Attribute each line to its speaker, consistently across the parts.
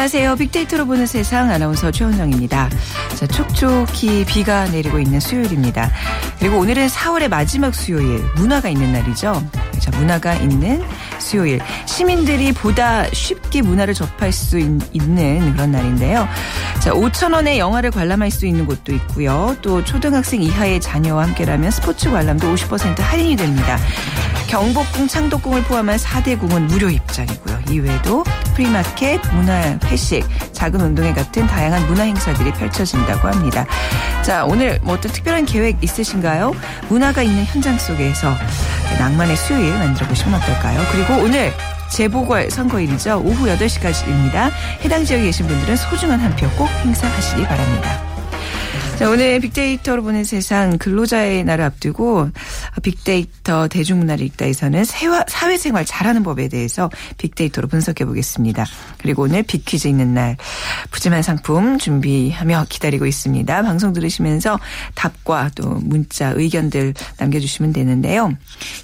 Speaker 1: 안녕하세요. 빅데이터로 보는 세상 아나운서 최원정입니다. 자, 촉촉히 비가 내리고 있는 수요일입니다. 그리고 오늘은 4월의 마지막 수요일, 문화가 있는 날이죠. 자, 문화가 있는 수요일. 시민들이 보다 쉽게 문화를 접할 수 있, 는 그런 날인데요. 자, 5천 원의 영화를 관람할 수 있는 곳도 있고요. 또 초등학생 이하의 자녀와 함께라면 스포츠 관람도 50% 할인이 됩니다. 경복궁, 창덕궁을 포함한 4대 궁은 무료 입장이고요. 이외에도 프리마켓, 문화, 회식, 작은 운동회 같은 다양한 문화 행사들이 펼쳐진다고 합니다. 자, 오늘 뭐 어떤 특별한 계획 있으신가요? 문화가 있는 현장 속에서 낭만의 수요일 만들어 보시면 어떨까요? 그리고 오늘 재보궐 선거일이죠. 오후 8시까지입니다. 해당 지역에 계신 분들은 소중한 한 표 꼭 행사하시기 바랍니다. 자, 오늘 빅데이터로 보는 세상 근로자의 날을 앞두고 빅데이터 대중문화를 읽다에서는 사회생활 잘하는 법에 대해서 빅데이터로 분석해 보겠습니다. 그리고 오늘 빅퀴즈 있는 날 푸짐한 상품 준비하며 기다리고 있습니다. 방송 들으시면서 답과 또 문자 의견들 남겨주시면 되는데요.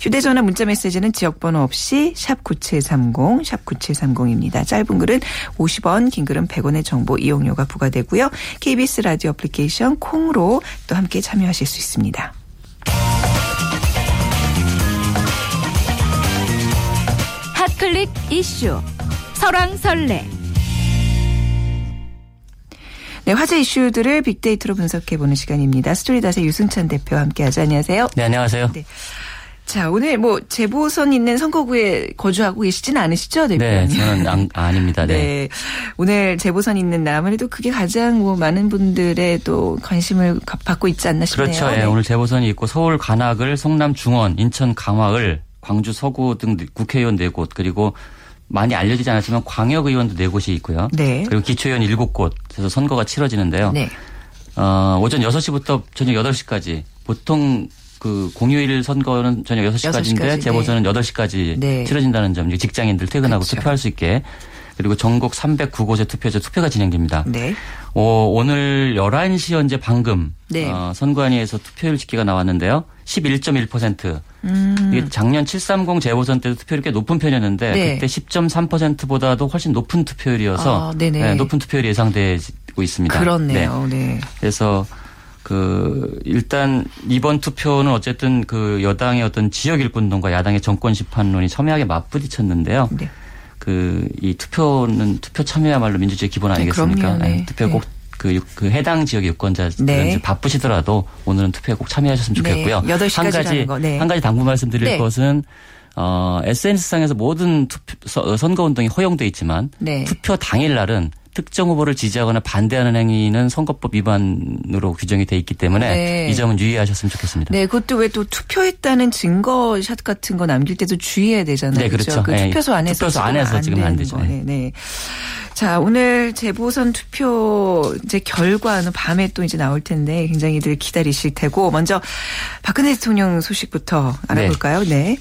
Speaker 1: 휴대전화 문자 메시지는 지역번호 없이 샵 9730, 샵 9730입니다. 짧은 글은 50원, 긴 글은 100원의 정보 이용료가 부과되고요. KBS 라디오 애플리케이션 콩으로 또 함께 참여하실 수 있습니다.
Speaker 2: 클릭 이슈 설왕설래
Speaker 1: 네, 화제 이슈들을 빅데이터로 분석해보는 시간입니다. 스토리닷의 유승찬 대표와 함께하죠. 안녕하세요.
Speaker 3: 네, 안녕하세요. 네.
Speaker 1: 자, 오늘 뭐 재보선 있는 선거구에 거주하고 계시지는 않으시죠, 대표님?
Speaker 3: 네, 저는 안, 아닙니다. 네. 네.
Speaker 1: 오늘 재보선 있는 날 아무래도 그게 가장 뭐 많은 분들의 또 관심을 받고 있지 않나 싶네요.
Speaker 3: 그렇죠. 네. 네. 오늘 재보선이 있고 서울 관악을, 성남 중원, 인천 강화을, 광주 서구 등 국회의원 4곳 그리고 많이 알려지지 않았지만 광역의원도 4곳이 있고요. 네. 그리고 기초의원 7곳에서 선거가 치러지는데요. 네. 어, 오전 6시부터 저녁 8시까지 보통 그 공휴일 선거는 저녁 6시까지인데 6시까지, 재보선은 네. 8시까지 네. 치러진다는 점 직장인들 퇴근하고 그렇죠. 투표할 수 있게 그리고 전국 309곳의 투표소 투표가 진행됩니다. 네. 어, 오늘 11시 현재 방금 네. 어, 선관위에서 투표율 집계가 나왔는데요. 11.1%. 음. 이게 작년 730 재보선 때도 투표율이 꽤 높은 편이었는데 네. 그때 10.3%보다도 훨씬 높은 투표율이어서 아, 네, 높은 투표율이 예상되고 있습니다.
Speaker 1: 그렇네요. 네.
Speaker 3: 그래서 그 일단 이번 투표는 어쨌든 그 여당의 어떤 지역 일꾼론과 야당의 정권 심판론이 첨예하게 맞부딪혔는데요. 네. 그 이 투표는 투표 참여야말로 민주주의 기본 네, 아니겠습니까? 네, 네. 투표 꼭 그, 그 해당 지역 유권자들은 네. 바쁘시더라도 오늘은 투표에 꼭 참여하셨으면 좋겠고요.
Speaker 1: 네. 한 가지
Speaker 3: 네. 한 가지 당부 말씀드릴 네. 것은 어 SNS상에서 모든 투표, 선거 운동이 허용돼 있지만 네. 투표 당일 날은 특정 후보를 지지하거나 반대하는 행위는 선거법 위반으로 규정이 돼 있기 때문에 네. 이 점은 유의하셨으면 좋겠습니다.
Speaker 1: 네, 그것도 왜 또 투표했다는 증거샷 같은 거 남길 때도 주의해야 되잖아요.
Speaker 3: 네, 그렇죠.
Speaker 1: 그
Speaker 3: 네.
Speaker 1: 투표소 안에서
Speaker 3: 투표소 안에서 지금 안 되죠.
Speaker 1: 네, 네. 자, 오늘 재보선 투표 이제 결과는 밤에 또 이제 나올 텐데 굉장히들 기다리실 테고 먼저 박근혜 대통령 소식부터 알아볼까요? 네.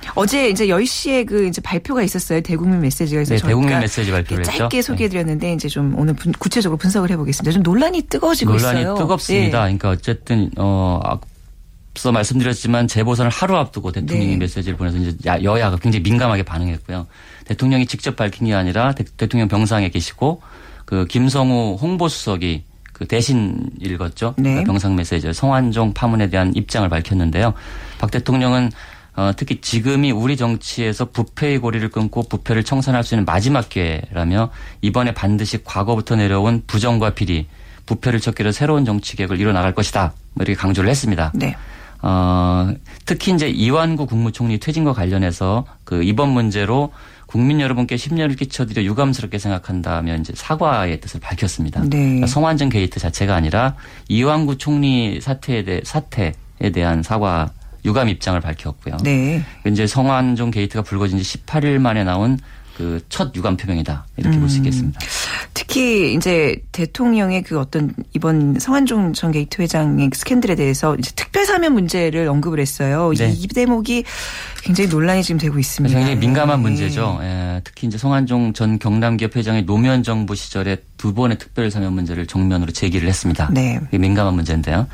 Speaker 1: 네. 어제 이제 10시에 그 이제 발표가 있었어요. 대국민 메시지가 있어서
Speaker 3: 네, 대국민 메시지 발표를
Speaker 1: 짧게 했죠. 소개해 드렸는데 네. 이제 좀 오늘 구체적으로 분석을 해 보겠습니다. 좀 논란이 뜨거워지고
Speaker 3: 논란이
Speaker 1: 있어요.
Speaker 3: 논란이 뜨겁습니다. 네. 그러니까 어쨌든 어 앞서 말씀드렸지만 재보선을 하루 앞두고 대통령이 네. 메시지를 보내서 이제 여야가 굉장히 민감하게 반응했고요. 대통령이 직접 밝힌 게 아니라 대, 통령 병상에 계시고 그 김성우 홍보수석이 그 대신 읽었죠. 네. 그러니까 병상 메시지로 성완종 파문에 대한 입장을 밝혔는데요. 박 대통령은 어, 특히 지금이 우리 정치에서 부패의 고리를 끊고 부패를 청산할 수 있는 마지막 기회라며 이번에 반드시 과거부터 내려온 부정과 비리, 부패를 척결로 새로운 정치 개혁을 이뤄나갈 것이다. 뭐 이렇게 강조를 했습니다. 네. 어, 특히 이제 이완구 국무총리 퇴진과 관련해서 그 이번 문제로 국민 여러분께 심려를 끼쳐드려 유감스럽게 생각한다며 이제 사과의 뜻을 밝혔습니다. 네. 그러니까 성완종 게이트 자체가 아니라 이완구 총리 사태에 대해 사태에 대한 사과 유감 입장을 밝혔고요. 네. 이제 성완종 게이트가 불거진 지 18일 만에 나온 그 첫 유감 표명이다 이렇게 음. 볼수 있겠습니다.
Speaker 1: 특히 이제 대통령의 그 어떤 이번 성완종 전 게이트 회장의 스캔들에 대해서 이제 특별 사면 문제를 언급을 했어요. 네. 이 대목이 굉장히 논란이 지금 되고 있습니다.
Speaker 3: 굉장히 민감한 네. 문제죠. 예, 특히 이제 성완종 전 경남기업 회장의 노무현 정부 시절에 두 번의 특별 사면 문제를 정면으로 제기를 했습니다. 네. 민감한 문제인데요.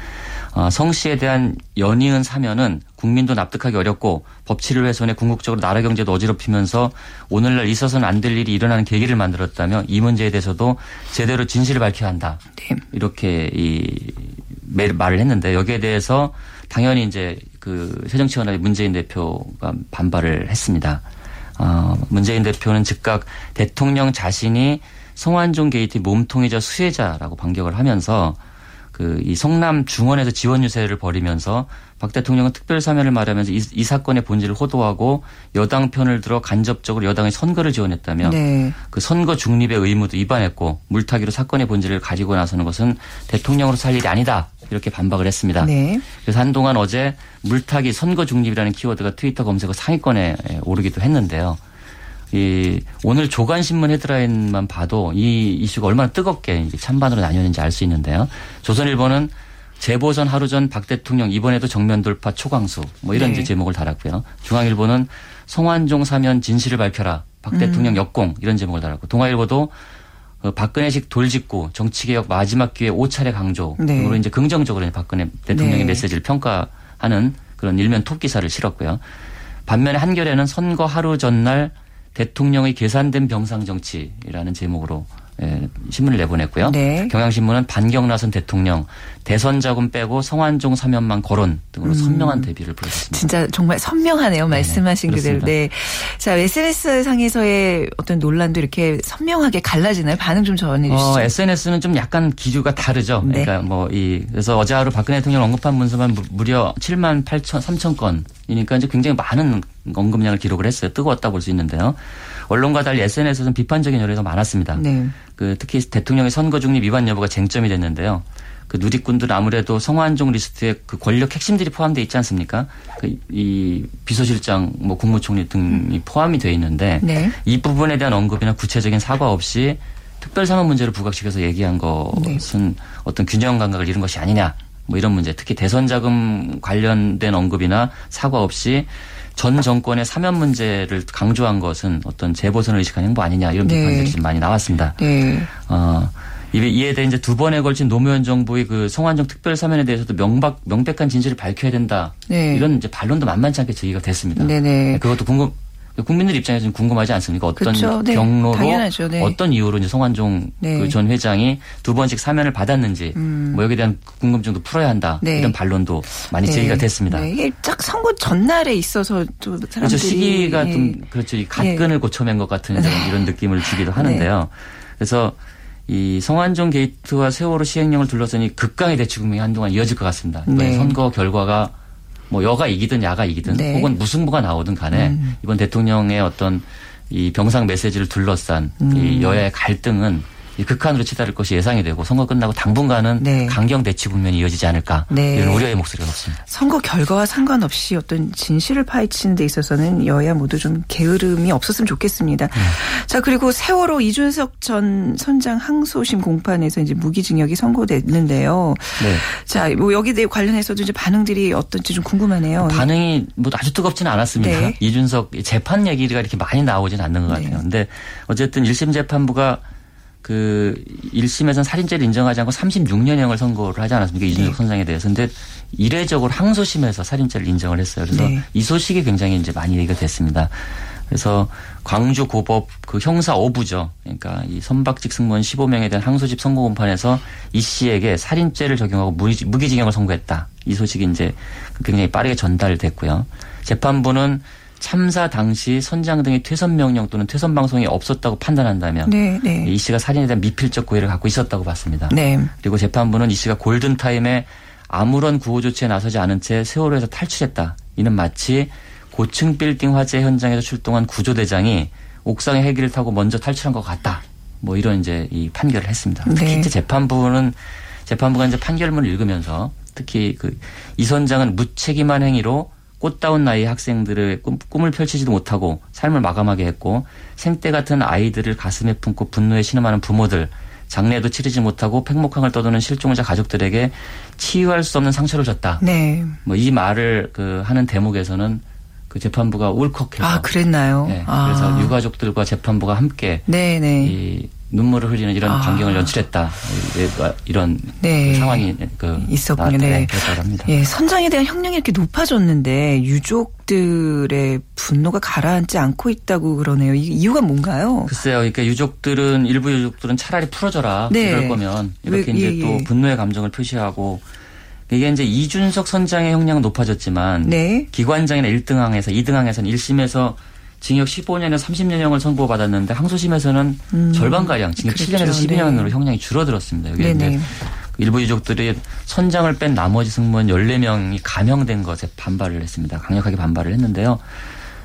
Speaker 3: 어, 성 씨에 대한 연이은 사면은 국민도 납득하기 어렵고 법치를 훼손해 궁극적으로 나라 경제도 어지럽히면서 오늘날 있어서는 안 될 일이 일어나는 계기를 만들었다며 이 문제에 대해서도 제대로 진실을 밝혀야 한다.
Speaker 1: 네.
Speaker 3: 이렇게 이 말을 했는데 여기에 대해서 당연히 이제 그 새정치연합의 문재인 대표가 반발을 했습니다. 어, 문재인 대표는 즉각 대통령 자신이 성완종 게이트 몸통이자 수혜자라고 반격을 하면서 그 이 성남 중원에서 지원 유세를 벌이면서 박 대통령은 특별 사면을 말하면서 이, 이, 사건의 본질을 호도하고 여당 편을 들어 간접적으로 여당의 선거를 지원했다며
Speaker 1: 네.
Speaker 3: 그 선거 중립의 의무도 위반했고 물타기로 사건의 본질을 가지고 나서는 것은 대통령으로 살 일이 아니다 이렇게 반박을 했습니다.
Speaker 1: 네.
Speaker 3: 그래서 한동안 어제 물타기 선거 중립이라는 키워드가 트위터 검색어 상위권에 오르기도 했는데요. 이 오늘 조간신문 헤드라인만 봐도 이 이슈가 얼마나 뜨겁게 찬반으로 나뉘었는지 알 수 있는데요. 조선일보는 재보선 하루 전 박 대통령 이번에도 정면 돌파 초강수 뭐 이런
Speaker 1: 네.
Speaker 3: 제목을 달았고요. 중앙일보는 송환종 사면 진실을 밝혀라 박 대통령 역공 이런 제목을 달았고 동아일보도 어, 박근혜식 돌직구 정치개혁 마지막 기회 5차례 강조
Speaker 1: 네.
Speaker 3: 등으로 이제 긍정적으로 박근혜 대통령의
Speaker 1: 네.
Speaker 3: 메시지를 평가하는 그런 일면 톱 기사를 실었고요. 반면에 한겨레는 선거 하루 전날 대통령의 계산된 병상 정치라는 제목으로 예, 신문을 내보냈고요.
Speaker 1: 네.
Speaker 3: 경향신문은 반경 나선 대통령 대선 자금 빼고 성완종 사면만 거론 등으로
Speaker 1: 음.
Speaker 3: 선명한 대비를 보였습니다.
Speaker 1: 진짜 정말 선명하네요. 말씀하신 그대로.
Speaker 3: 그렇습니다.
Speaker 1: 네. 자, SNS 상에서의 어떤 논란도 이렇게 선명하게 갈라지나요? 반응 좀 전해 주시죠.
Speaker 3: 어, SNS는 좀 약간 기류가 다르죠.
Speaker 1: 네.
Speaker 3: 그러니까 뭐 이 그래서 어제 하루 박근혜 대통령 언급한 문서만 무- 무려 7만 8천 3천 건이니까 이제 굉장히 많은 언급량을 기록을 했어요. 뜨거웠다 볼 수 있는데요. 언론과 달리 SNS에서는 비판적인 여론이 더 많았습니다.
Speaker 1: 네.
Speaker 3: 그 특히 대통령의 선거 중립 위반 여부가 쟁점이 됐는데요. 그 누리꾼들은 아무래도 성완종 리스트에 그 권력 핵심들이 포함되어 있지 않습니까? 그 이 비서실장, 뭐 국무총리 등이 포함이 되어 있는데
Speaker 1: 네.
Speaker 3: 이 부분에 대한 언급이나 구체적인 사과 없이 특별사면 문제를 부각시켜서 얘기한 것은 어떤 균형 감각을 잃은 것이 아니냐. 뭐 이런 문제, 특히 대선 자금 관련된 언급이나 사과 없이 전 정권의 사면 문제를 강조한 것은 어떤 재보선을 의식한 행보 아니냐 이런
Speaker 1: 네.
Speaker 3: 비판들이 좀 많이 나왔습니다.
Speaker 1: 네.
Speaker 3: 어, 이- 이에 대해 이제 두 번에 걸친 노무현 정부의 그 성완종 특별 사면에 대해서도 명박 명백한 진실을 밝혀야 된다.
Speaker 1: 네.
Speaker 3: 이런 이제 반론도 만만치 않게 제기가 됐습니다.
Speaker 1: 네네.
Speaker 3: 그것도 궁금 국민들 입장에서는 궁금하지 않습니까? 어떤
Speaker 1: 그렇죠. 네.
Speaker 3: 경로로
Speaker 1: 당연하죠. 네.
Speaker 3: 어떤 이유로 이제 성완종
Speaker 1: 네.
Speaker 3: 그전 회장이 두 번씩 사면을 받았는지 뭐 여기에 대한 궁금증도 풀어야 한다.
Speaker 1: 음. 네.
Speaker 3: 이런 반론도 많이 제기가 됐습니다.
Speaker 1: 네. 이게 딱 선거 전날에 있어서 또 사람들이
Speaker 3: 그렇죠. 시기가
Speaker 1: 예.
Speaker 3: 좀 그렇죠. 이 갓근을 고쳐맨 것 같은 이런, 이런 느낌을 주기도 하는데요. 그래서 이 성완종 게이트와 세월호 시행령을 둘러싼 이 극강의 대치 국면이 한동안 이어질 것 같습니다. 이번에
Speaker 1: 네.
Speaker 3: 선거 결과가 뭐 여가 이기든 야가 이기든
Speaker 1: 네. 음.
Speaker 3: 혹은 무승부가 나오든 간에 이번 대통령의 어떤 이 병상 메시지를 둘러싼
Speaker 1: 음.
Speaker 3: 이 여야의 갈등은 이 극한으로 치달을 것이 예상이 되고 선거 끝나고 당분간은
Speaker 1: 네.
Speaker 3: 강경 대치 국면이 이어지지 않을까
Speaker 1: 네.
Speaker 3: 이런 우려의 목소리가 높습니다.
Speaker 1: 선거 결과와 상관없이 어떤 진실을 파헤치는 데 있어서는 여야 모두 좀 게으름이 없었으면 좋겠습니다.
Speaker 3: 네.
Speaker 1: 자, 그리고 세월호 이준석 전 선장 항소심 공판에서 이제 무기징역이 선고됐는데요.
Speaker 3: 네.
Speaker 1: 자, 뭐 여기에 대해 관련해서도 이제 반응들이 어떤지 좀 궁금하네요.
Speaker 3: 반응이 뭐 아주 뜨겁지는 않았습니다.
Speaker 1: 네.
Speaker 3: 이준석 재판 얘기가 이렇게 많이 나오진 않는 것
Speaker 1: 네.
Speaker 3: 같아요. 근데 어쨌든 1심 재판부가 그 1심에서는 살인죄를 인정하지 않고 36년형을 선고를 하지 않았습니까? 이준석
Speaker 1: 네.
Speaker 3: 선장에 대해서. 근데 이례적으로 항소심에서 살인죄를 인정을 했어요. 그래서
Speaker 1: 네.
Speaker 3: 이 소식이 굉장히 이제 많이 얘기가 됐습니다. 그래서 광주 고법 그 형사 5부죠. 그러니까 이 선박직 승무원 15명에 대한 항소집 선고 공판에서 이 씨에게 살인죄를 적용하고 무기- 무기징역을 선고했다. 이 소식이 이제 굉장히 빠르게 전달됐고요. 재판부는 참사 당시 선장 등의 퇴선 명령 또는 퇴선 방송이 없었다고 판단한다면
Speaker 1: 네, 네.
Speaker 3: 이 씨가 살인에 대한 미필적 고의를 갖고 있었다고 봤습니다.
Speaker 1: 네.
Speaker 3: 그리고 재판부는 이 씨가 골든 타임에 아무런 구호 조치에 나서지 않은 채 세월호에서 탈출했다. 이는 마치 고층 빌딩 화재 현장에서 출동한 구조대장이 옥상의 헬기를 타고 먼저 탈출한 것 같다. 뭐 이런 이제 이 판결을 했습니다. 특히
Speaker 1: 네.
Speaker 3: 이제 재판부는 재판부가 이제 판결문을 읽으면서 특히 그 이 선장은 무책임한 행위로 꽃다운 나이 학생들의 꿈, 꿈을 펼치지도 못하고 삶을 마감하게 했고 생때 같은 아이들을 가슴에 품고 분노에 신음하는 부모들 장례도 치르지 못하고 팽목항을 떠도는 실종자 가족들에게 치유할 수 없는 상처를 줬다.
Speaker 1: 네.
Speaker 3: 뭐 이 말을 그 하는 대목에서는 그 재판부가 울컥해서
Speaker 1: 아, 그랬나요?
Speaker 3: 네,
Speaker 1: 아.
Speaker 3: 그래서 유가족들과 재판부가 함께
Speaker 1: 네, 네.
Speaker 3: 이 눈물을 흘리는 이런
Speaker 1: 아.
Speaker 3: 광경을 연출했다. 이런
Speaker 1: 네.
Speaker 3: 상황이 그
Speaker 1: 있었군요. 네.
Speaker 3: 합니다.
Speaker 1: 예, 선장에 대한 형량이 이렇게 높아졌는데 유족들의 분노가 가라앉지 않고 있다고 그러네요. 이 이유가 뭔가요?
Speaker 3: 글쎄요, 그러니까 유족들은 일부 유족들은 차라리 풀어줘라
Speaker 1: 네.
Speaker 3: 이럴 거면 이렇게
Speaker 1: 왜,
Speaker 3: 이제
Speaker 1: 예,
Speaker 3: 또
Speaker 1: 예.
Speaker 3: 분노의 감정을 표시하고 이게 이제 이준석 선장의 형량은 높아졌지만
Speaker 1: 네.
Speaker 3: 기관장이나 1등항에서 2등항에서는 1심에서 징역 15년에 30년형을 선고받았는데 항소심에서는
Speaker 1: 음,
Speaker 3: 절반가량 징역
Speaker 1: 그랬죠.
Speaker 3: 7년에서 12년으로
Speaker 1: 네.
Speaker 3: 형량이 줄어들었습니다. 여기
Speaker 1: 네네.
Speaker 3: 이제 일부 유족들이 선장을 뺀 나머지 승무원 14명이 감형된 것에 반발을 했습니다. 강력하게 반발을 했는데요.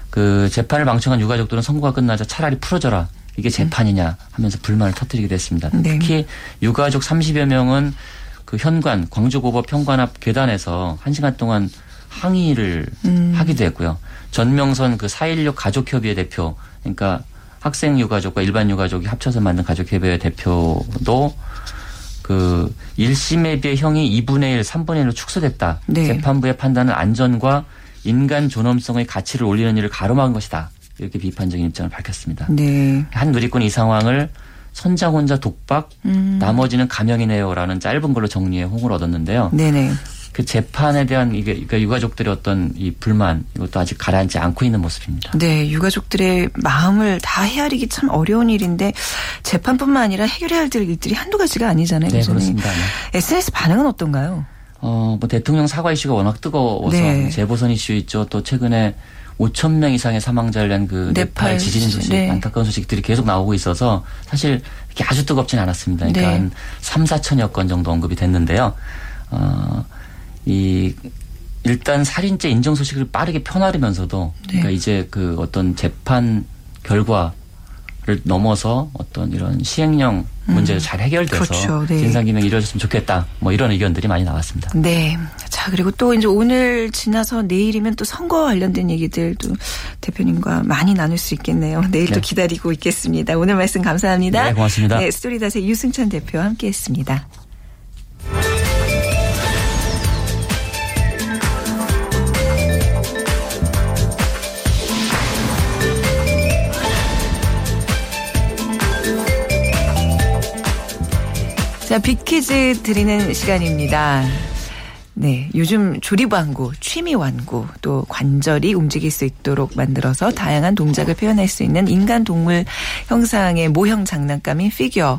Speaker 3: 그 재판을 망청한 유가족들은 선고가 끝나자 차라리 풀어줘라. 이게 재판이냐 하면서 불만을 터뜨리기도 했습니다.
Speaker 1: 네.
Speaker 3: 특히 유가족 30여 명은 그 현관, 광주고법 현관 앞 계단에서 1시간 동안 항의를
Speaker 1: 음.
Speaker 3: 하기도 했고요. 전명선 그 4.16 가족협의회 대표, 그러니까 학생 유가족과 일반 유가족이 합쳐서 만든 가족협의회 대표도 그 1심에 비해 형이 2분의 1, 3분의 1로 축소됐다.
Speaker 1: 네.
Speaker 3: 재판부의 판단은 안전과 인간 존엄성의 가치를 올리는 일을 가로막은 것이다. 이렇게 비판적인 입장을 밝혔습니다.
Speaker 1: 네.
Speaker 3: 한 누리꾼이 이 상황을 선장 혼자 독박,
Speaker 1: 음.
Speaker 3: 나머지는 감형이네요라는 짧은 걸로 정리해 홍을 얻었는데요.
Speaker 1: 네네.
Speaker 3: 그 재판에 대한 이게 그러니까 유가족들의 어떤 이 불만 이것도 아직 가라앉지 않고 있는 모습입니다.
Speaker 1: 네, 유가족들의 마음을 다 헤아리기 참 어려운 일인데 재판뿐만 아니라 해결해야 할 일들이 한두 가지가 아니잖아요.
Speaker 3: 네. 그렇습니다. 네.
Speaker 1: SNS 반응은 어떤가요?
Speaker 3: 어, 뭐 대통령 사과 이슈가 워낙 뜨거워서
Speaker 1: 네.
Speaker 3: 재보선 이슈 있죠. 또 최근에 5천 명 이상의 사망자를 낸 그
Speaker 1: 네팔
Speaker 3: 네팔 지진 소식,
Speaker 1: 네.
Speaker 3: 안타까운 소식들이 계속 나오고 있어서 사실 이렇게 아주 뜨겁진 않았습니다. 그러니까
Speaker 1: 네.
Speaker 3: 한 3, 4천여 건 정도 언급이 됐는데요. 어, 이 일단 살인죄 인정 소식을 빠르게 펴나르면서도
Speaker 1: 네.
Speaker 3: 그러니까 이제 그 어떤 재판 결과를 넘어서 어떤 이런 시행령 문제가 잘 해결돼서
Speaker 1: 그렇죠. 네.
Speaker 3: 진상 규명이 이루어졌으면 좋겠다. 뭐 이런 의견들이 많이 나왔습니다.
Speaker 1: 네. 자, 그리고 또 이제 오늘 지나서 내일이면 또 선거 관련된 얘기들도 대표님과 많이 나눌 수 있겠네요. 내일도
Speaker 3: 네.
Speaker 1: 기다리고 있겠습니다. 오늘 말씀 감사합니다.
Speaker 3: 네, 고맙습니다.
Speaker 1: 네, 스토리닷의 유승찬 대표와 함께 했습니다. 자, 빅퀴즈 드리는 시간입니다. 네, 요즘 조립 완구, 취미 완구, 또 관절이 움직일 수 있도록 만들어서 다양한 동작을 표현할 수 있는 인간 동물 형상의 모형 장난감인 피규어.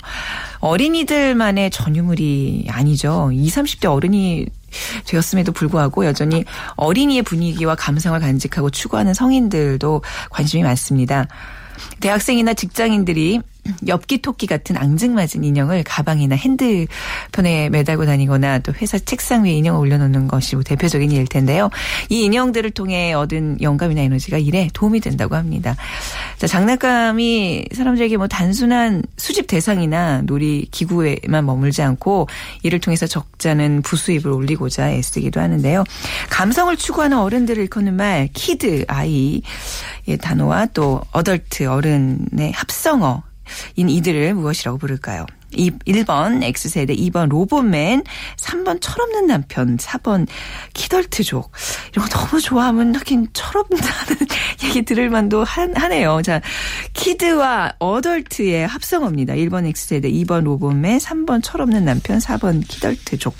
Speaker 1: 어린이들만의 전유물이 아니죠. 20, 30대 어른이 되었음에도 불구하고 여전히 어린이의 분위기와 감성을 간직하고 추구하는 성인들도 관심이 많습니다. 대학생이나 직장인들이 엽기 토끼 같은 앙증맞은 인형을 가방이나 핸드폰에 매달고 다니거나 또 회사 책상 위에 인형을 올려놓는 것이 뭐 대표적인 일일 텐데요. 이 인형들을 통해 얻은 영감이나 에너지가 일에 도움이 된다고 합니다. 자, 장난감이 사람들에게 뭐 단순한 수집 대상이나 놀이 기구에만 머물지 않고 이를 통해서 적잖은 부수입을 올리고자 애쓰기도 하는데요. 감성을 추구하는 어른들을 일컫는 말 kid 아이 의 단어와 또 adult 어른의 합성어 인 이들을 무엇이라고 부를까요? 1번 X세대, 2번 로봇맨, 3번 철없는 남편, 4번 키덜트족. 이런 거 너무 좋아하면 하긴 철없다는 얘기 들을 만도 한, 하네요. 자, kid와 adult의 합성어입니다. 1번 X세대, 2번 로봇맨, 3번 철없는 남편, 4번 키덜트족.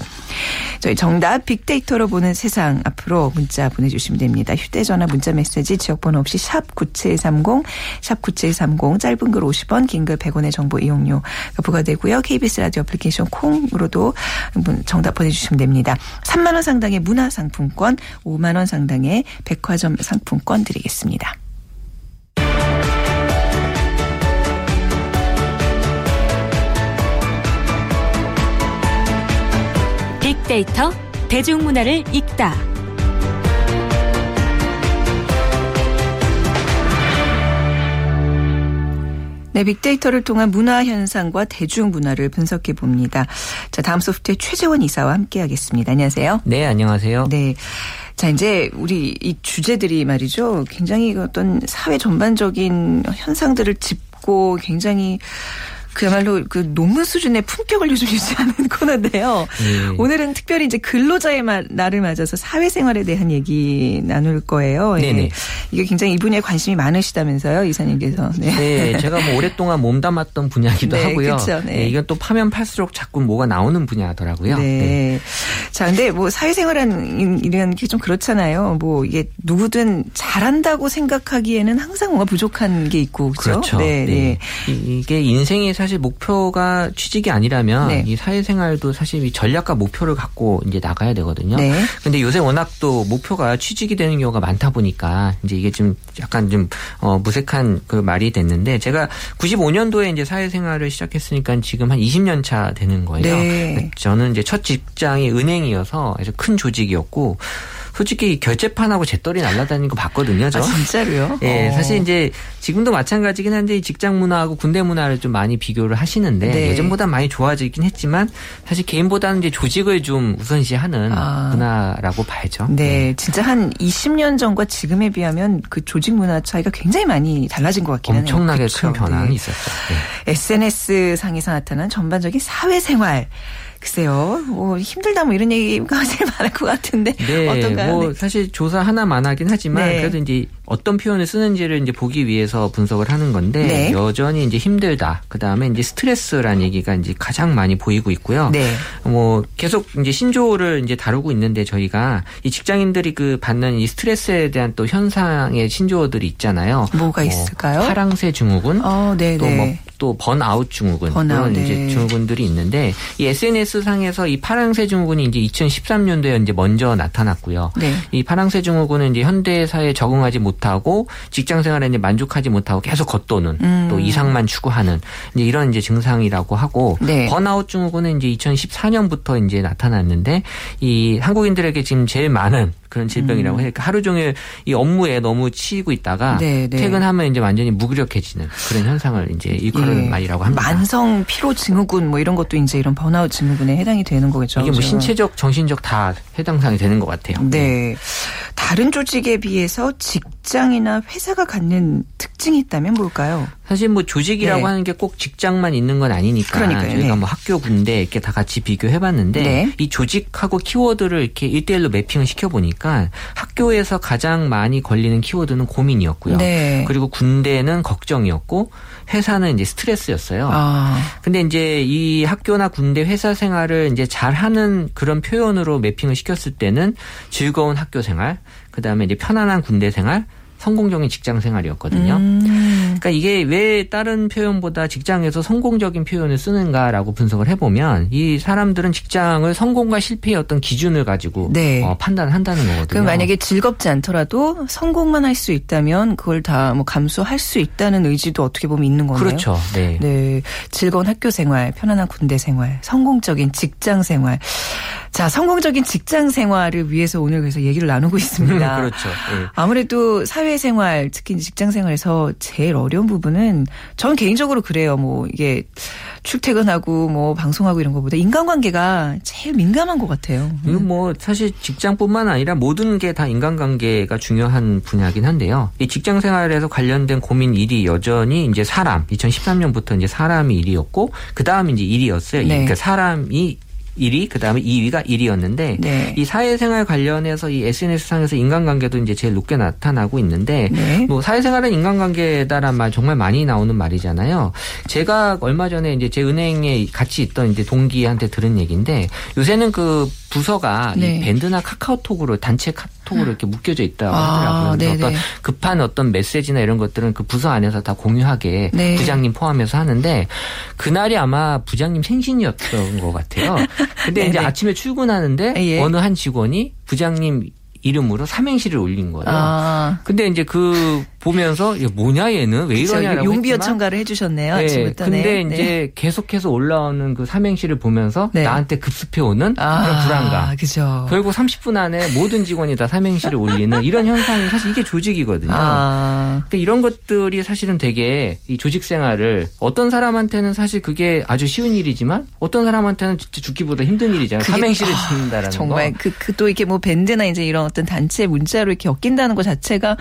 Speaker 1: 저희 정답 빅데이터로 보는 세상 앞으로 문자 보내주시면 됩니다. 휴대전화 문자 메시지 지역번호 없이 샵 9730, 샵 9730 짧은 글 50원, 긴 글 100원의 정보 이용료가 부과되고 요. KBS 라디오 애플리케이션 콩으로도 정답 보내주시면 됩니다. 3만 원 상당의 문화 상품권, 5만 원 상당의 백화점 상품권 드리겠습니다.
Speaker 2: 빅데이터 대중문화를 읽다.
Speaker 1: 네, 빅데이터를 통한 문화 현상과 대중문화를 분석해 봅니다. 자, 다음 소프트의 최재원 이사와 함께 하겠습니다. 안녕하세요.
Speaker 4: 네, 안녕하세요.
Speaker 1: 네. 자, 이제 우리 이 주제들이 말이죠. 굉장히 어떤 사회 전반적인 현상들을 짚고 굉장히 그야말로 그 논문 수준의 품격을 요즘 유지하는 코너인데요. 네. 오늘은 특별히 이제 근로자의 날을 맞아서 사회생활에 대한 얘기 나눌 거예요. 네. 네. 이게 굉장히 이 분야에 관심이 많으시다면서요, 이사님께서.
Speaker 4: 네. 네. 제가 뭐 오랫동안 몸담았던 분야기도 네, 하고요. 그렇죠. 네. 이건 또 파면 팔수록 자꾸 뭐가 나오는 분야더라고요. 네.
Speaker 1: 자, 근데 뭐 사회생활은 이런 게 좀 그렇잖아요. 뭐 이게 누구든 잘한다고 생각하기에는 항상 뭔가 부족한 게 있고 그렇죠.
Speaker 4: 그렇죠. 네, 네. 이게 인생의 사실 목표가 취직이 아니라면 네. 이 사회생활도 사실 이 전략과 목표를 갖고 이제 나가야 되거든요. 네. 근데 요새 워낙 또 목표가 취직이 되는 경우가 많다 보니까 이제 이게 좀 약간 좀 어, 무색한 그 말이 됐는데 제가 95년도에 이제 사회생활을 시작했으니까 지금 한 20년 차 되는 거예요. 네. 저는 이제 첫 직장이 은행이어서 아주 큰 조직이었고 솔직히 결제판하고 재떨이 날라다니는 거 봤거든요. 저.
Speaker 1: 아, 진짜로요?
Speaker 4: 예, 어. 사실 이제 지금도 마찬가지긴 한데 직장 문화하고 군대 문화를 좀 많이 비교를 하시는데 네. 예전보다 많이 좋아지긴 했지만 사실 개인보다는 이제 조직을 좀 우선시하는 아. 문화라고 봐야죠.
Speaker 1: 네, 네, 진짜 한 20년 전과 지금에 비하면 그 조직 문화 차이가 굉장히 많이 달라진 것 같긴
Speaker 4: 해요. 엄청나게 큰 변화는 네. 있었죠.
Speaker 1: 네. SNS 상에서 나타난 전반적인 사회생활 글쎄요, 뭐 힘들다 뭐 이런 얘기가 제일 많을 것 같은데 네, 어떤가요?
Speaker 4: 뭐 네. 사실 조사 하나만 하긴 하지만 네. 그래도 이제 어떤 표현을 쓰는지를 이제 보기 위해서 분석을 하는 건데 네. 여전히 이제 힘들다. 그 다음에 이제 스트레스라는 얘기가 이제 가장 많이 보이고 있고요. 네. 뭐 계속 이제 신조어를 이제 다루고 있는데 저희가 이 직장인들이 그 받는 이 스트레스에 대한 또 현상의 신조어들이 있잖아요.
Speaker 1: 뭐가 뭐 있을까요?
Speaker 4: 파랑새 증후군, 어, 네, 또뭐 네. 또 번아웃 증후군 번아웃, 그런 네. 이제 증후군들이 있는데 이 SNS 상에서 이 파랑새 증후군이 이제 2013년도에 이제 먼저 나타났고요. 네. 이 파랑새 증후군은 이제 현대 사회에 적응하지 못 하고 직장 생활에 이제 만족하지 못하고 계속 겉도는 음. 또 이상만 추구하는 이제 이런 이제 증상이라고 하고 네. 번아웃 증후군은 이제 2014년부터 이제 나타났는데 이 한국인들에게 지금 제일 많은 그런 질병이라고 음. 해요. 그러니까 하루 종일 이 업무에 너무 치이고 있다가 네, 네. 퇴근하면 이제 완전히 무기력해지는 그런 현상을 이제 일컬는 예. 말이라고 합니다.
Speaker 1: 만성 피로 증후군 뭐 이런 것도 이제 이런 번아웃 증후군에 해당이 되는 거겠죠.
Speaker 4: 이게 뭐 신체적, 정신적 다 해당 사항이 되는 것 같아요.
Speaker 1: 네. 다른 조직에 비해서 직장이나 회사가 갖는 특징이 있다면 뭘까요?
Speaker 4: 사실 뭐 조직이라고 네. 하는 게 꼭 직장만 있는 건 아니니까 그러니까요. 저희가 네. 뭐 학교 군대 이렇게 다 같이 비교해 봤는데 네. 이 조직하고 키워드를 이렇게 일대일로 매핑을 시켜 보니까 학교에서 가장 많이 걸리는 키워드는 고민이었고요. 네. 그리고 군대는 걱정이었고 회사는 이제 스트레스였어요. 아. 근데 이제 이 학교나 군대 회사 생활을 이제 잘하는 그런 표현으로 매핑을 시켰을 때는 즐거운 학교 생활, 그 다음에 이제 편안한 군대 생활, 성공적인 직장 생활이었거든요. 음. 그러니까 이게 왜 다른 표현보다 직장에서 성공적인 표현을 쓰는가라고 분석을 해보면 이 사람들은 직장을 성공과 실패의 어떤 기준을 가지고 네. 어, 판단한다는 거거든요.
Speaker 1: 그럼 만약에 즐겁지 않더라도 성공만 할 수 있다면 그걸 다 뭐 감수할 수 있다는 의지도 어떻게 보면 있는 거네요.
Speaker 4: 그렇죠. 네.
Speaker 1: 네. 즐거운 학교 생활, 편안한 군대 생활, 성공적인 직장 생활. 자, 성공적인 직장 생활을 위해서 오늘 그래서 얘기를 나누고 있습니다.
Speaker 4: 그렇죠. 네.
Speaker 1: 아무래도 사회 생활, 특히 직장 생활에서 제일 어려운 부분은 전 개인적으로 그래요. 뭐 이게 출퇴근하고 뭐 방송하고 이런 것보다 인간관계가 제일 민감한 것 같아요.
Speaker 4: 이건 뭐 사실 직장뿐만 아니라 모든 게 다 인간관계가 중요한 분야긴 한데요. 이 직장 생활에서 관련된 고민 일이 여전히 이제 사람, 2013년부터 이제 사람이 일이었고 그 다음 이제 일이었어요. 네. 그러니까 사람이 1위, 그 다음에 2위가 1위였는데 네. 이 사회생활 관련해서 이 SNS 상에서 인간관계도 이제 제일 높게 나타나고 있는데 네. 뭐 사회생활은 인간관계다란 말 정말 많이 나오는 말이잖아요. 제가 얼마 전에 이제 제 은행에 같이 있던 이제 동기한테 들은 얘기인데 요새는 그 부서가 네. 이 밴드나 카카오톡으로 단체 카톡 으로 이렇게 묶여져 있다고 아, 하더라고요. 아, 어떤 급한 어떤 메시지나 이런 것들은 그 부서 안에서 다 공유하게 네. 부장님 포함해서 하는데 그날이 아마 부장님 생신이었던 것 같아요. 근데 이제 아침에 출근하는데 예. 어느 한 직원이 부장님 이름으로 삼행시를 올린 거예요. 아. 근데 이제 그 보면서 이게 뭐냐 얘는 왜 이러냐라고
Speaker 1: 용비어 첨가를 해주셨네요. 네, 아침부터.
Speaker 4: 근데 네. 이제 계속해서 올라오는 그 삼행시를 보면서 네. 나한테 급습해 오는 아, 그런 불안감.
Speaker 1: 그죠.
Speaker 4: 결국 30분 안에 모든 직원이 다 삼행시를 올리는 이런 현상이 사실 이게 조직이거든요. 아. 근데 이런 것들이 사실은 되게 이 조직 생활을 어떤 사람한테는 사실 그게 아주 쉬운 일이지만 어떤 사람한테는 진짜 죽기보다 힘든 일이잖아요. 삼행시를 아, 짓는다라는
Speaker 1: 정말
Speaker 4: 거.
Speaker 1: 그, 그 또 이렇게 뭐 밴드나 이제 이런 어떤 단체 문자로 이렇게 엮인다는 것 자체가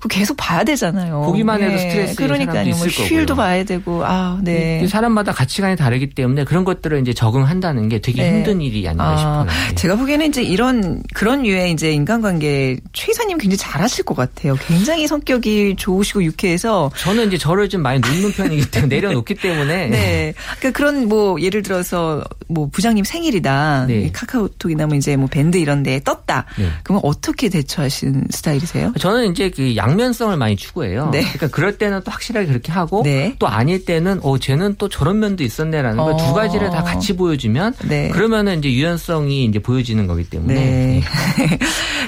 Speaker 1: 그 계속 봐야 봐야 되잖아요.
Speaker 4: 보기만 해도 스트레스
Speaker 1: 그러니까요. 뭐 휴일도 봐야 되고 아, 네.
Speaker 4: 사람마다 가치관이 다르기 때문에 그런 것들을 이제 적응한다는 게 되게 네. 힘든 일이 아닌가 아, 싶어요. 네.
Speaker 1: 제가 보기에는 이제 이런 그런 류의 이제 인간관계 최 이사님 굉장히 잘하실 것 같아요. 굉장히 성격이 좋으시고 유쾌해서
Speaker 4: 저는 이제 저를 좀 많이 놓는 편이기 때문에 내려놓기 때문에
Speaker 1: 네. 그러니까 그런 뭐 예를 들어서 뭐 부장님 생일이다 네. 카카오톡이나 뭐 이제 뭐 밴드 이런 데 떴다. 네. 그러면 어떻게 대처하시는 스타일이세요?
Speaker 4: 저는 이제 그 양면성을 많이 추구해요. 네. 그러니까 그럴 때는 또 확실하게 그렇게 하고 네. 또 아닐 때는 어 쟤는 또 저런 면도 있었네라는 어. 걸두 가지를 다 같이 보여주면 네. 그러면은 이제 유연성이 이제 보여지는 거기 때문에. 네.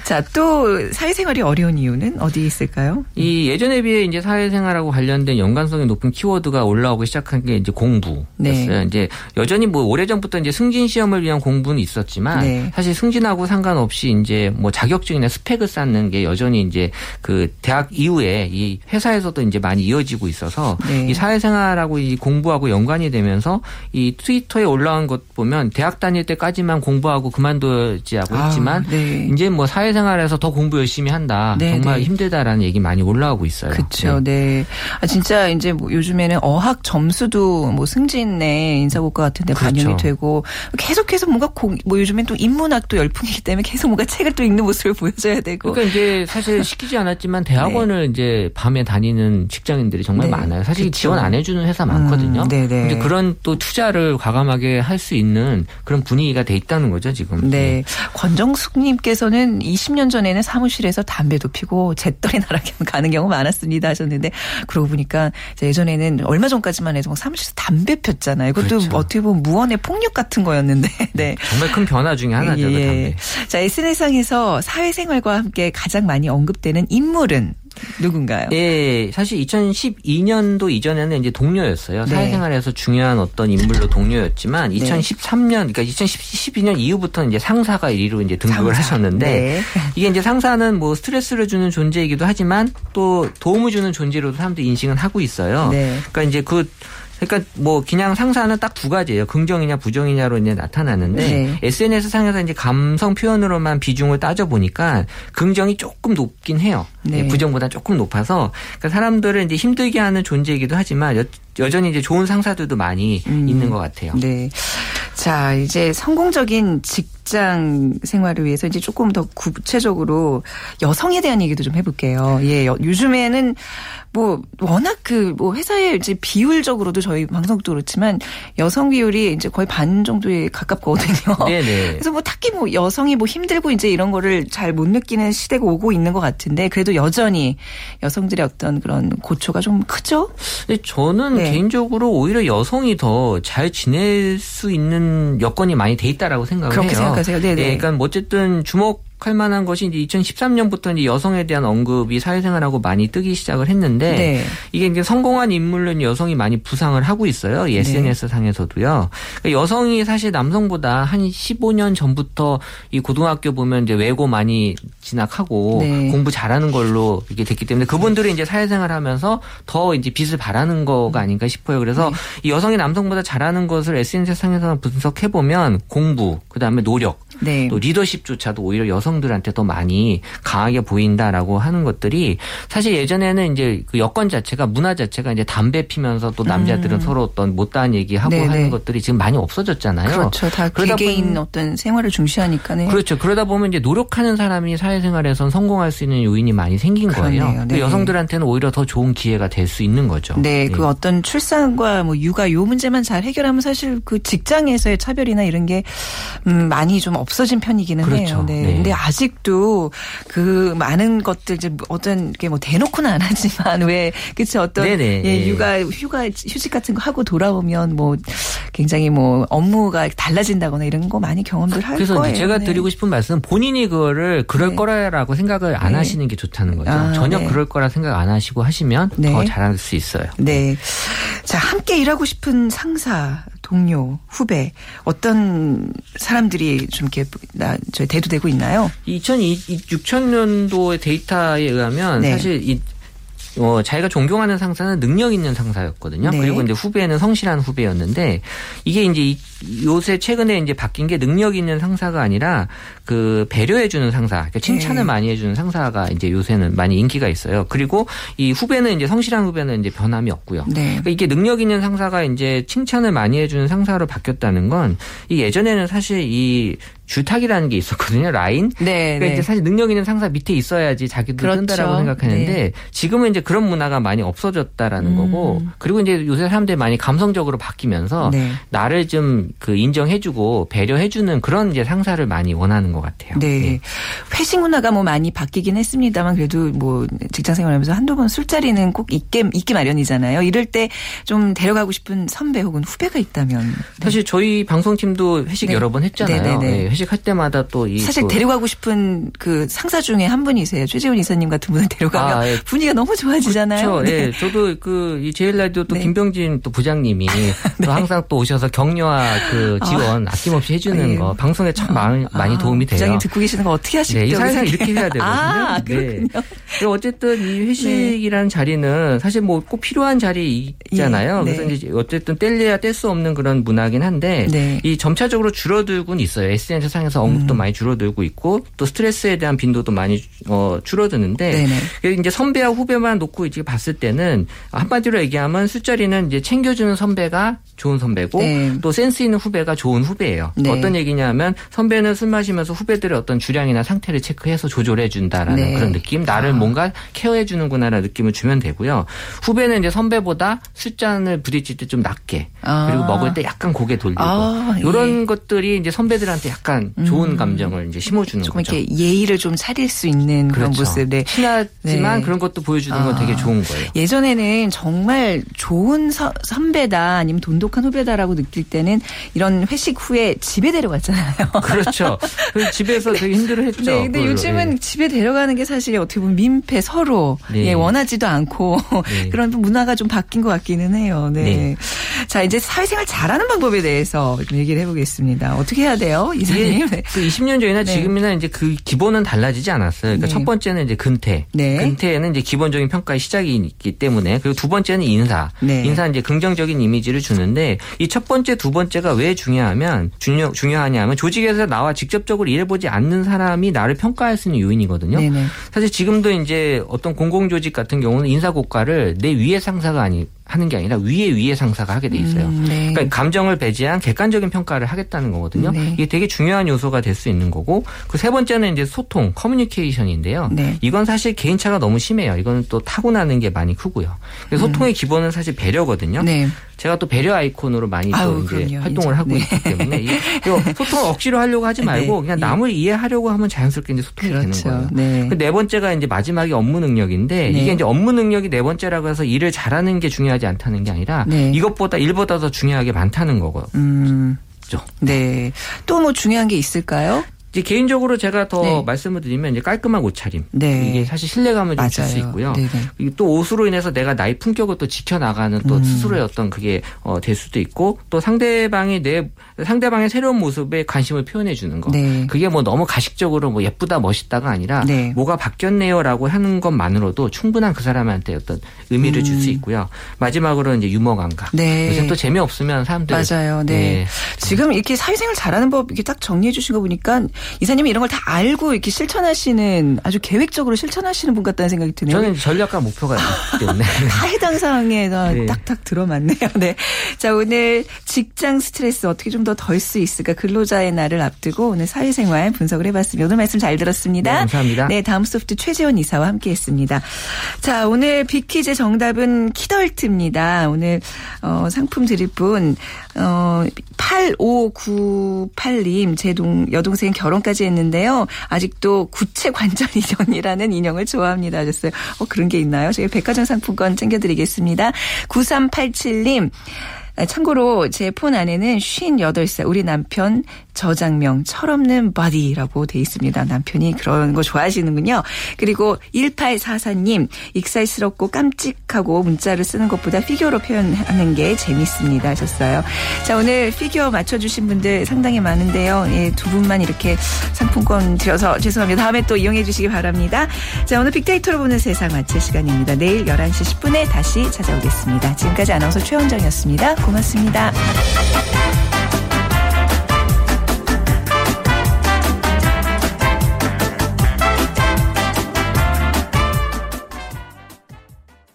Speaker 1: 자, 또 사회생활이 어려운 이유는 어디에 있을까요?
Speaker 4: 이 예전에 비해 이제 사회생활하고 관련된 연관성이 높은 키워드가 올라오기 시작한 게 이제 공부였어요. 네. 이제 여전히 뭐 오래전부터 이제 승진 시험을 위한 공부는 있었지만 네. 사실 승진하고 상관없이 이제 뭐 자격증이나 스펙을 쌓는 게 여전히 이제 그 대학 이후에 이 회사에서도 이제 많이 이어지고 있어서 네. 이 사회생활하고 이 공부하고 연관이 되면서 이 트위터에 올라온 것 보면 대학 다닐 때까지만 공부하고 그만두지 하고 아, 했지만 네. 이제 뭐 사회생활에서 더 공부 열심히 한다. 네, 정말 네. 힘들다라는 얘기 많이 올라오고 있어요.
Speaker 1: 그렇죠. 네. 아, 진짜 이제 뭐 요즘에는 어학 점수도 뭐 승진의 인사고과 같은데 그렇죠. 반영이 되고 계속해서 뭔가 공, 뭐 요즘엔 또 인문학도 열풍이기 때문에 계속 뭔가 책을 또 읽는 모습을 보여줘야 되고.
Speaker 4: 그러니까 이제 사실 시키지 않았지만 대학원을 네. 이제 밤에 다니는 직장인들이 정말 네. 많아요. 사실 그렇죠. 지원 안 해주는 회사 많거든요. 음, 네네. 이제 그런 또 투자를 과감하게 할 수 있는 그런 분위기가 돼 있다는 거죠 지금.
Speaker 1: 네. 권정숙님께서는 20년 전에는 사무실에서 담배도 피고 잿더리 나락에 가는 경우 많았습니다 하셨는데 그러고 보니까 예전에는 얼마 전까지만 해도 사무실에서 담배 폈잖아요. 그것도 그렇죠. 어떻게 보면 무언의 폭력 같은 거였는데. 네.
Speaker 4: 정말 큰 변화 중에 하나죠. 그 예.
Speaker 1: 그 자 SNS상에서 사회생활과 함께 가장 많이 언급되는 인물은 누군가요?
Speaker 4: 예, 사실 2012년도 이전에는 이제 동료였어요. 네. 사회생활에서 중요한 어떤 인물로 동료였지만 2013년, 그러니까 2012년 이후부터 이제 상사가 1위로 이제 등극을 상사. 하셨는데 네. 이게 이제 상사는 뭐 스트레스를 주는 존재이기도 하지만 또 도움을 주는 존재로도 사람들이 인식은 하고 있어요. 네. 그러니까 이제 그 그러니까 뭐 그냥 상사는 딱 두 가지예요. 긍정이냐 부정이냐로 이제 나타나는데 네. SNS 상에서 이제 감성 표현으로만 비중을 따져 보니까 긍정이 조금 높긴 해요. 네. 부정보다 조금 높아서 그러니까 사람들을 이제 힘들게 하는 존재이기도 하지만 여, 여전히 이제 좋은 상사들도 많이 음. 있는 것 같아요.
Speaker 1: 네. 자, 이제 성공적인 직장 생활을 위해서 이제 조금 더 구체적으로 여성에 대한 얘기도 좀 해볼게요. 예, 요즘에는 뭐 워낙 그 뭐 회사의 이제 비율적으로도 저희 방송도 그렇지만 여성 비율이 이제 거의 반 정도에 가깝거든요. 네네. 그래서 뭐 딱히 뭐 여성이 뭐 힘들고 이제 이런 거를 잘 못 느끼는 시대가 오고 있는 것 같은데 그래도 여전히 여성들의 어떤 그런 고초가 좀 크죠.
Speaker 4: 근데 저는 네. 개인적으로 오히려 여성이 더 잘 지낼 수 있는 여건이 많이 돼 있다라고 생각을 해요.
Speaker 1: 생각하세요. 네네.
Speaker 4: 네, 그러니까 뭐 어쨌든 주목 할 만한 것이 이제 2013년부터 이제 여성에 대한 언급이 사회생활하고 많이 뜨기 시작을 했는데 네. 이게 이제 성공한 인물은 여성이 많이 부상을 하고 있어요. 이 SNS 네. 상에서도요. 그러니까 여성이 사실 남성보다 한 15년 전부터 이 고등학교 보면 이제 외고 많이 진학하고 네. 공부 잘하는 걸로 이게 됐기 때문에 그분들이 이제 사회생활 하면서 더 이제 빛을 발하는 거가 아닌가 싶어요. 그래서 네. 이 여성이 남성보다 잘하는 것을 SNS 상에서 분석해 보면 공부, 그 다음에 노력, 네. 또 리더십조차도 오히려 여성 들한테 더 많이 강하게 보인다라고 하는 것들이 사실 예전에는 이제 그 여건 자체가 문화 자체가 이제 담배 피면서 또 남자들은 음. 서로 어떤 못다한 얘기하고 네네. 하는 것들이 지금 많이 없어졌잖아요.
Speaker 1: 그렇죠. 다 개개인 어떤 생활을 중시하니까네.
Speaker 4: 그렇죠. 그러다 보면 이제 노력하는 사람이 사회생활에선 성공할 수 있는 요인이 많이 생긴 그러네요. 거예요. 네. 여성들한테는 오히려 더 좋은 기회가 될 수 있는 거죠.
Speaker 1: 네, 네, 그 어떤 출산과 뭐 육아 요 문제만 잘 해결하면 사실 그 직장에서의 차별이나 이런 게 음, 많이 좀 없어진 편이기는 그렇죠. 해요. 네. 네. 근데 아직도 그 많은 것들 이제 어떤 게 뭐 대놓고는 안 하지만 왜 그치 어떤 네네. 예, 네. 육아 휴가 휴직 같은 거 하고 돌아오면 뭐 굉장히 뭐 업무가 달라진다거나 이런 거 많이 경험들 할
Speaker 4: 그래서
Speaker 1: 거예요.
Speaker 4: 제가 네. 드리고 싶은 말씀은 본인이 그거를 그럴 네. 거라고 생각을 안 네. 하시는 게 좋다는 거죠. 아, 전혀 네. 그럴 거라 생각 안 하시고 하시면 더 잘할 수 있어요.
Speaker 1: 네. 자, 함께 일하고 싶은 상사 동료, 후배 어떤 사람들이 좀 이렇게 나, 저 대두되고 있나요?
Speaker 4: 2006년도의 데이터에 의하면 네. 사실 이 어, 자기가 존경하는 상사는 능력 있는 상사였거든요.
Speaker 1: 네.
Speaker 4: 그리고 이제 후배는 성실한 후배였는데 이게 이제 이- 요새 최근에 이제 바뀐 게 능력 있는 상사가 아니라 그 배려해주는 상사, 그러니까 칭찬을
Speaker 1: 네.
Speaker 4: 많이 해주는 상사가 이제 요새는 많이 인기가 있어요. 그리고 이 후배는 이제 성실한 후배는 이제 변함이 없고요.
Speaker 1: 네.
Speaker 4: 그러니까 이게 능력 있는 상사가 이제 칭찬을 많이 해주는 상사로 바뀌었다는 건 이 예전에는 사실 이 줄타기라는 게 있었거든요. 라인.
Speaker 1: 네,
Speaker 4: 그러니까
Speaker 1: 네.
Speaker 4: 이제 사실 능력 있는 상사 밑에 있어야지 자기도
Speaker 1: 그렇죠.
Speaker 4: 뜬다라고 생각하는데
Speaker 1: 네.
Speaker 4: 지금은 이제 그런 문화가 많이 없어졌다라는
Speaker 1: 음.
Speaker 4: 거고 그리고 이제 요새 사람들이 많이 감성적으로 바뀌면서
Speaker 1: 네.
Speaker 4: 나를 좀 그 인정해주고 배려해주는 그런 이제 상사를 많이 원하는 것 같아요.
Speaker 1: 네. 회식 문화가 뭐 많이 바뀌긴 했습니다만 그래도 뭐 직장 생활하면서 한두 번 술자리는 꼭 있게, 있기 마련이잖아요. 이럴 때 좀 데려가고 싶은 선배 혹은 후배가 있다면. 네.
Speaker 4: 사실 저희 방송팀도 회식
Speaker 1: 네.
Speaker 4: 여러 번 했잖아요.
Speaker 1: 네네네.
Speaker 4: 네, 회식할 때마다 또이
Speaker 1: 사실 데려가고 싶은 그 상사 중에 한 분이세요. 최재훈 이사님 같은 분을 데려가면
Speaker 4: 아, 예.
Speaker 1: 분위기가 너무 좋아지잖아요.
Speaker 4: 그렇죠.
Speaker 1: 네.
Speaker 4: 예. 저도 그이 제일 라디오 또
Speaker 1: 네.
Speaker 4: 김병진 또 부장님이 또 항상 또 오셔서 격려와 그 지원 아낌없이 해주는
Speaker 1: 예.
Speaker 4: 거 방송에 참 많이, 많이
Speaker 1: 아,
Speaker 4: 도움이 돼요.
Speaker 1: 부장님 듣고 계시는 거 어떻게 하시죠?
Speaker 4: 네, 이 사회상 이렇게 해야 되거든요.
Speaker 1: 아,
Speaker 4: 네.
Speaker 1: 그렇군요.
Speaker 4: 그리고 어쨌든 이 회식이라는 자리는 사실 뭐 꼭 필요한 자리잖아요.
Speaker 1: 예, 네.
Speaker 4: 그래서 이제 어쨌든 뗄래야 뗄 수 없는 그런 문화긴 한데
Speaker 1: 네.
Speaker 4: 이 점차적으로 줄어들고는 있어요. SNS 상에서 언급도
Speaker 1: 음.
Speaker 4: 많이 줄어들고 있고 또 스트레스에 대한 빈도도 많이 어, 줄어드는데
Speaker 1: 네네.
Speaker 4: 그래서 이제 선배와 후배만 놓고 이제 봤을 때는 한마디로 얘기하면 술자리는 이제 챙겨주는 선배가 좋은 선배고
Speaker 1: 네.
Speaker 4: 또 센스 있는 후배가 좋은 후배예요.
Speaker 1: 네.
Speaker 4: 어떤 얘기냐면 선배는 술 마시면서 후배들의 어떤 주량이나 상태를 체크해서 조절해 준다라는
Speaker 1: 네.
Speaker 4: 그런 느낌, 나를
Speaker 1: 아.
Speaker 4: 뭔가 케어해 주는구나라는 느낌을 주면 되고요. 후배는 이제 선배보다 술잔을 부딪힐 때좀 낮게
Speaker 1: 아.
Speaker 4: 그리고 먹을 때 약간 고개 돌리고
Speaker 1: 아,
Speaker 4: 이런
Speaker 1: 예.
Speaker 4: 것들이 이제 선배들한테 약간 좋은
Speaker 1: 음.
Speaker 4: 감정을 이제 심어주는
Speaker 1: 조금
Speaker 4: 거죠.
Speaker 1: 이렇게 예의를 좀 차릴 수 있는 그런
Speaker 4: 그렇죠.
Speaker 1: 모습. 네.
Speaker 4: 친하지만
Speaker 1: 네.
Speaker 4: 그런 것도 보여주는 건
Speaker 1: 아.
Speaker 4: 되게 좋은 거예요.
Speaker 1: 예전에는 정말 좋은 서- 선배다 아니면 돈독한 후배다라고 느낄 때는 이런 회식 후에 집에 데려갔잖아요.
Speaker 4: 그렇죠. 집에서 되게 힘들어했죠.
Speaker 1: 네, 근데
Speaker 4: 그걸로.
Speaker 1: 요즘은
Speaker 4: 예.
Speaker 1: 집에 데려가는 게 사실 어떻게 보면 민폐 서로
Speaker 4: 네.
Speaker 1: 예, 원하지도 않고
Speaker 4: 네.
Speaker 1: 그런 문화가 좀 바뀐 것 같기는 해요. 네.
Speaker 4: 네.
Speaker 1: 자 이제 사회생활 잘하는 방법에 대해서 좀 얘기를 해보겠습니다. 어떻게 해야 돼요, 이사님? 네.
Speaker 4: 그 20년 전이나
Speaker 1: 네.
Speaker 4: 지금이나 이제 그 기본은 달라지지 않았어요. 그러니까
Speaker 1: 네.
Speaker 4: 첫 번째는 이제 근태.
Speaker 1: 네.
Speaker 4: 근태에는 이제 기본적인 평가의 시작이 있기 때문에 그리고 두 번째는 인사.
Speaker 1: 네.
Speaker 4: 인사 이제 긍정적인 이미지를 주는데 이 첫 번째, 두 번째가 왜 중요하면 중요 중요하냐면 조직에서 나와 직접적으로 일해보지 않는 사람이 나를 평가할 수 있는 요인이거든요.
Speaker 1: 네네.
Speaker 4: 사실 지금도 이제 어떤 공공조직 같은 경우는 인사고과를 내 위의 상사가 아니 하는 게 아니라 위의 위의 상사가 하게 돼 있어요.
Speaker 1: 음, 네.
Speaker 4: 그러니까 감정을 배제한 객관적인 평가를 하겠다는 거거든요.
Speaker 1: 네.
Speaker 4: 이게 되게 중요한 요소가 될 수 있는 거고 그 세 번째는 이제 소통, 커뮤니케이션인데요.
Speaker 1: 네.
Speaker 4: 이건 사실 개인차가 너무 심해요. 이거는 또 타고나는 게 많이 크고요. 그래서 소통의 기본은 사실 배려거든요. 제가 또 배려 아이콘으로 많이 또
Speaker 1: 아유,
Speaker 4: 이제
Speaker 1: 그럼요.
Speaker 4: 활동을
Speaker 1: 인정.
Speaker 4: 하고
Speaker 1: 네.
Speaker 4: 있기 때문에 이 소통을 억지로 하려고 하지 말고
Speaker 1: 네.
Speaker 4: 그냥 남을 이해하려고 하면 자연스럽게 이제 소통이 되는
Speaker 1: 그렇죠.
Speaker 4: 거예요.
Speaker 1: 네.
Speaker 4: 그 네 번째가 이제 마지막이 업무 능력인데
Speaker 1: 네.
Speaker 4: 이게 이제 업무 능력이 네 번째라고 해서 일을 잘하는 게 중요하지 않다는 게 아니라
Speaker 1: 네.
Speaker 4: 이것보다 일보다 더 중요하게 많다는 거죠.
Speaker 1: 음. 네. 또 뭐 중요한 게 있을까요?
Speaker 4: 이제 개인적으로 제가 더
Speaker 1: 네.
Speaker 4: 말씀을 드리면 이제 깔끔한 옷차림.
Speaker 1: 네.
Speaker 4: 이게 사실 신뢰감을 좀 줄수
Speaker 1: 맞아요.
Speaker 4: 있고요.
Speaker 1: 네네.
Speaker 4: 그리고 또 옷으로 인해서 내가 나의 품격을 또 지켜나가는 또
Speaker 1: 음.
Speaker 4: 스스로의 어떤 그게 어, 될 수도 있고 또 상대방이 내 상대방의 새로운 모습에 관심을 표현해 주는 거.
Speaker 1: 네.
Speaker 4: 그게 뭐 너무 가식적으로 뭐 예쁘다 멋있다가 아니라
Speaker 1: 네.
Speaker 4: 뭐가 바뀌었네요라고 하는 것만으로도 충분한 그 사람한테 어떤 의미를 줄수 있고요. 마지막으로 이제 유머 감각.
Speaker 1: 음. 네.
Speaker 4: 요새 또 재미없으면 사람들
Speaker 1: 맞아요. 네. 지금 이렇게 사회생활 잘하는 법 이렇게 딱 정리해 주신 거 보니까 이사님이 이런 걸 다 알고 이렇게 실천하시는 아주 계획적으로 실천하시는 분 같다는 생각이 드네요.
Speaker 4: 저는 전략과 목표가 있기 때문에
Speaker 1: 다 해당 사항에 다
Speaker 4: 네.
Speaker 1: 딱딱 들어맞네요. 네. 자, 오늘 직장 스트레스 어떻게 좀 더 덜 수 있을까? 근로자의 날을 앞두고 오늘 사회생활 분석을 해봤습니다. 오늘 말씀 잘 들었습니다.
Speaker 4: 네, 감사합니다.
Speaker 1: 네, 다음 소프트 최재원 이사와 함께 했습니다. 자, 오늘 빅퀴즈 정답은 키덜트입니다. 오늘, 어, 상품 드릴 분, 어, 8598님, 제 동, 여동생 결혼 까지 했는데요. 아직도 구체 관절 인형이라는 인형을 좋아합니다. 하셨어요. 어, 그런 게 있나요? 저희 백화점 상품권 챙겨드리겠습니다. 9387님, 아, 참고로 제 폰 안에는 58살 우리 남편 저장명 철없는 바디라고 돼 있습니다. 남편이 그런 거 좋아하시는군요. 그리고 1844님 익살스럽고 깜찍하고 문자를 쓰는 것보다 피규어로 표현하는 게 재밌습니다 하셨어요. 자 오늘 피규어 맞춰주신 분들 상당히 많은데요. 예, 두 분만 이렇게 상품권 드려서 죄송합니다. 다음에 또 이용해 주시기 바랍니다. 자 오늘 빅데이터로 보는 세상 마칠 시간입니다. 내일 11시 10분에 다시 찾아오겠습니다. 지금까지 아나운서 최원정이었습니다. 고맙습니다.